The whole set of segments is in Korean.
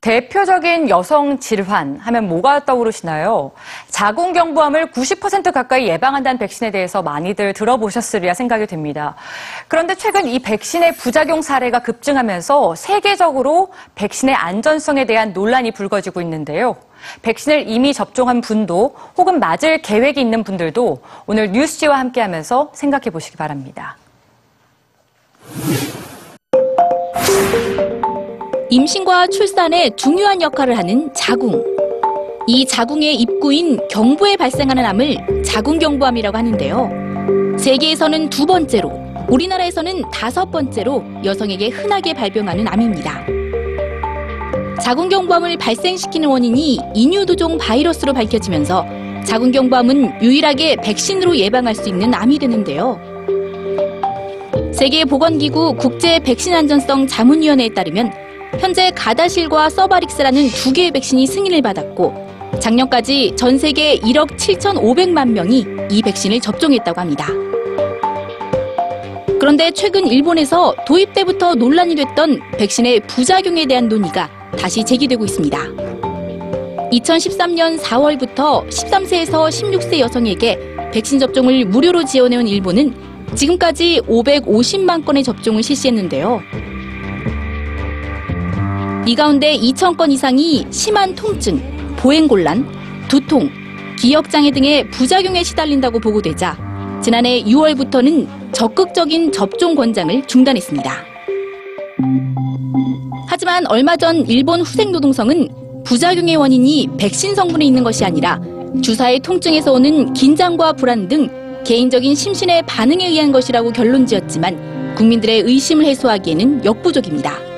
대표적인 여성 질환 하면 뭐가 떠오르시나요? 자궁경부암을 90% 가까이 예방한다는 백신에 대해서 많이들 들어보셨으리라 생각이 됩니다. 그런데 최근 이 백신의 부작용 사례가 급증하면서 세계적으로 백신의 안전성에 대한 논란이 불거지고 있는데요. 백신을 이미 접종한 분도 혹은 맞을 계획이 있는 분들도 오늘 뉴스지와 함께하면서 생각해 보시기 바랍니다. 임신과 출산에 중요한 역할을 하는 자궁. 이 자궁의 입구인 경부에 발생하는 암을 자궁경부암이라고 하는데요. 세계에서는 두 번째로, 우리나라에서는 다섯 번째로 여성에게 흔하게 발병하는 암입니다. 자궁경부암을 발생시키는 원인이 인유두종 바이러스로 밝혀지면서 자궁경부암은 유일하게 백신으로 예방할 수 있는 암이 되는데요. 세계보건기구 국제백신안전성 자문위원회에 따르면 현재 가다실과 서바릭스라는 두 개의 백신이 승인을 받았고 작년까지 전 세계 1억 7,500만 명이 이 백신을 접종했다고 합니다. 그런데 최근 일본에서 도입 때부터 논란이 됐던 백신의 부작용에 대한 논의가 다시 제기되고 있습니다. 2013년 4월부터 13세에서 16세 여성에게 백신 접종을 무료로 지원해온 일본은 지금까지 550만 건의 접종을 실시했는데요. 이 가운데 2,000건 이상이 심한 통증, 보행곤란, 두통, 기억장애 등의 부작용에 시달린다고 보고되자 지난해 6월부터는 적극적인 접종 권장을 중단했습니다. 하지만 얼마 전 일본 후생노동성은 부작용의 원인이 백신 성분에 있는 것이 아니라 주사의 통증에서 오는 긴장과 불안 등 개인적인 심신의 반응에 의한 것이라고 결론 지었지만 국민들의 의심을 해소하기에는 역부족입니다.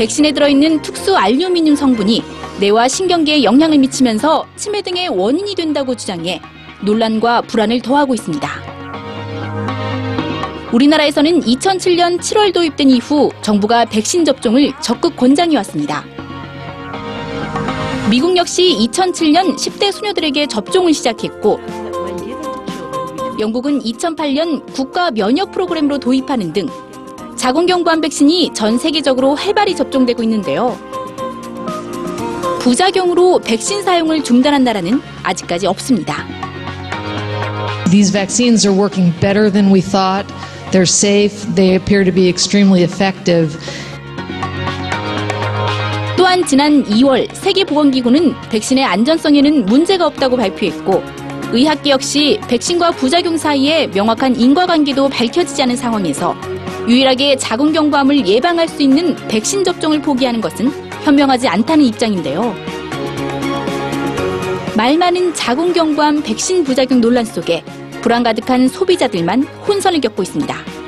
백신에 들어있는 특수 알루미늄 성분이 뇌와 신경계에 영향을 미치면서 치매 등의 원인이 된다고 주장해 논란과 불안을 더하고 있습니다. 우리나라에서는 2007년 7월 도입된 이후 정부가 백신 접종을 적극 권장해 왔습니다. 미국 역시 2007년 10대 소녀들에게 접종을 시작했고 영국은 2008년 국가 면역 프로그램으로 도입하는 등 자궁경부암 백신이 전 세계적으로 활발히 접종되고 있는데요. 부작용으로 백신 사용을 중단한 나라는 아직까지 없습니다. These vaccines are working better than we thought. They're safe. They appear to be extremely effective. 또한 지난 2월 세계보건기구는 백신의 안전성에는 문제가 없다고 발표했고 의학계 역시 백신과 부작용 사이에 명확한 인과관계도 밝혀지지 않은 상황에서 유일하게 자궁경부암을 예방할 수 있는 백신 접종을 포기하는 것은 현명하지 않다는 입장인데요. 말 많은 자궁경부암 백신 부작용 논란 속에 불안 가득한 소비자들만 혼선을 겪고 있습니다.